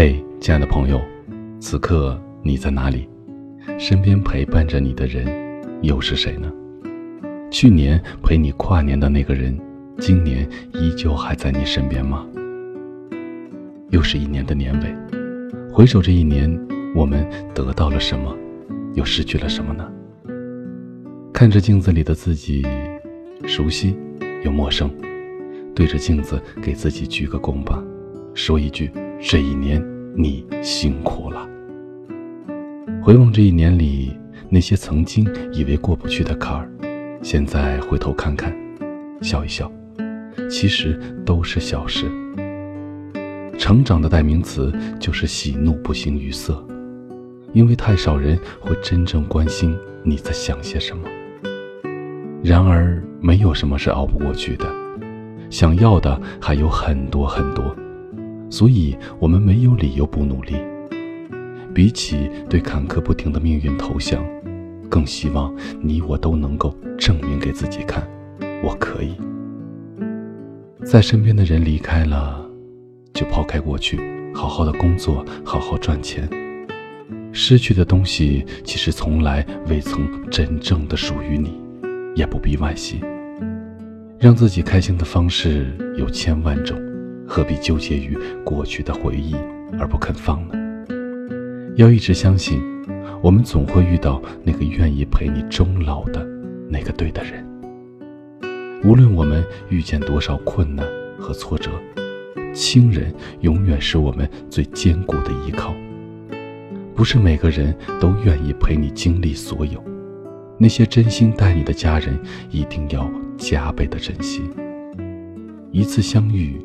嘿，亲爱的朋友，此刻你在哪里？身边陪伴着你的人又是谁呢？去年陪你跨年的那个人，今年依旧还在你身边吗？又是一年的年尾，回首这一年，我们得到了什么，又失去了什么呢？看着镜子里的自己，熟悉又陌生。对着镜子给自己鞠个躬吧，说一句：这一年你辛苦了。回望这一年里那些曾经以为过不去的坎儿，现在回头看看，笑一笑，其实都是小事。成长的代名词就是喜怒不形于色，因为太少人会真正关心你在想些什么。然而，没有什么是熬不过去的。想要的还有很多很多，所以我们没有理由不努力。比起对坎坷不停的命运投降，更希望你我都能够证明给自己看，我可以。在身边的人离开了，就抛开过去，好好的工作，好好赚钱。失去的东西其实从来未曾真正的属于你，也不必惋惜。让自己开心的方式有千万种，何必纠结于过去的回忆而不肯放呢？要一直相信，我们总会遇到那个愿意陪你终老的那个对的人。无论我们遇见多少困难和挫折，亲人永远是我们最坚固的依靠。不是每个人都愿意陪你经历所有，那些真心待你的家人，一定要。加倍的珍惜，一次相遇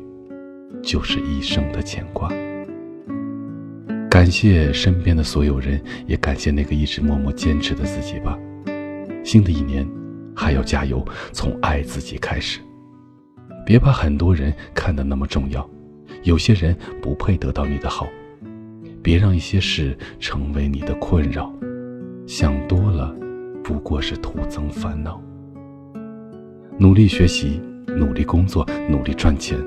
就是一生的牵挂。感谢身边的所有人，也感谢那个一直默默坚持的自己吧。新的一年还要加油，从爱自己开始。别把很多人看得那么重要，有些人不配得到你的好。别让一些事成为你的困扰，想多了不过是徒增烦恼。努力学习，努力工作，努力赚钱，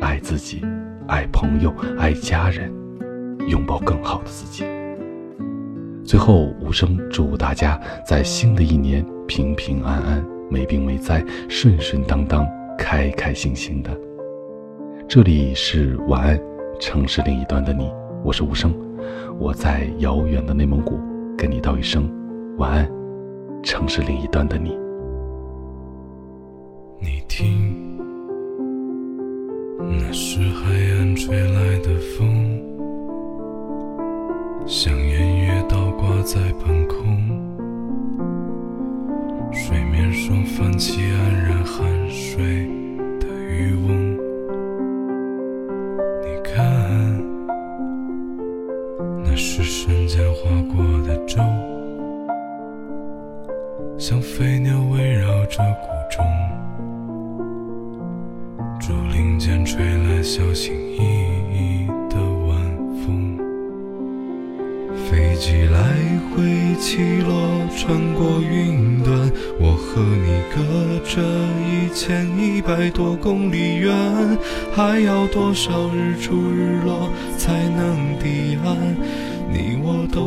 爱自己，爱朋友，爱家人，拥抱更好的自己。最后，无声祝大家在新的一年平平安安，没病没灾，顺顺当当，开开心心的。这里是晚安，城市另一端的你，我是无声，我在遥远的内蒙古跟你道一声晚安，城市另一端的你。小心翼翼的晚风，飞机来回起落，穿过云端。我和你隔着一千一百多公里远，还要多少日出日落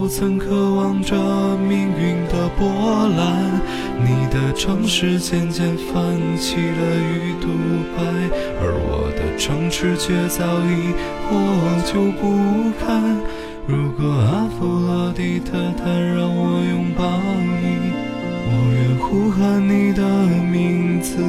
我曾渴望着命运的波澜，你的城市渐渐泛起了鱼肚白，而我的城池却早已破旧不堪。如果阿佛罗狄特坦让我拥抱你，我愿呼喊你的名字。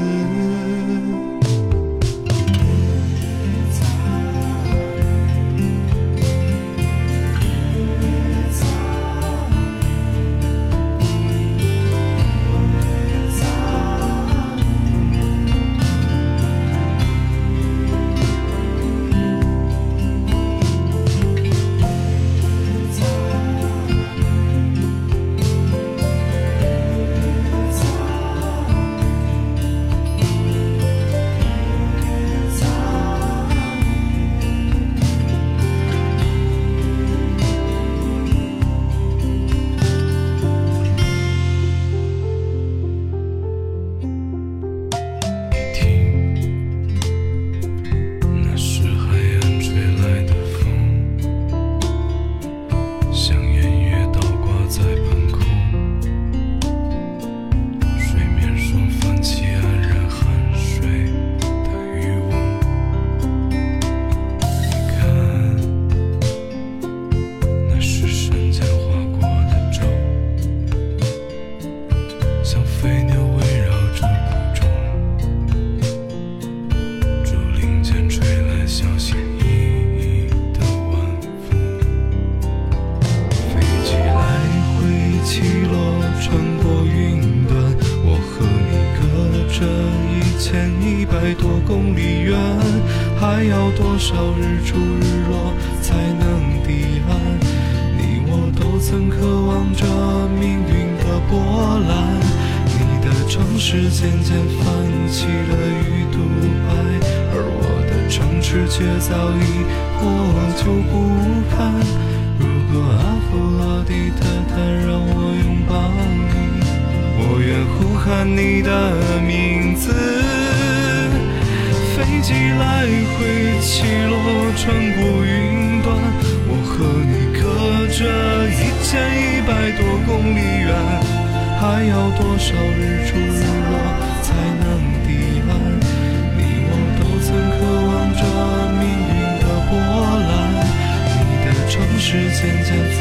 千一百多公里远，还要多少日出日落才能抵岸？你我都曾渴望着命运的波澜，你的城市渐渐泛起了鱼肚白，而我的城池却早已破旧不堪。如果阿佛洛狄特他让我拥抱你。我愿呼喊你的名字。飞机来回起落，穿过云端，我和你隔着一千一百多公里远，还要多少日出日落才能抵岸？你我都曾渴望着命运的波澜，你的城市渐渐泛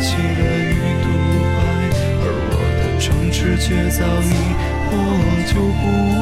起了鱼肚白，而我世界早已破旧不。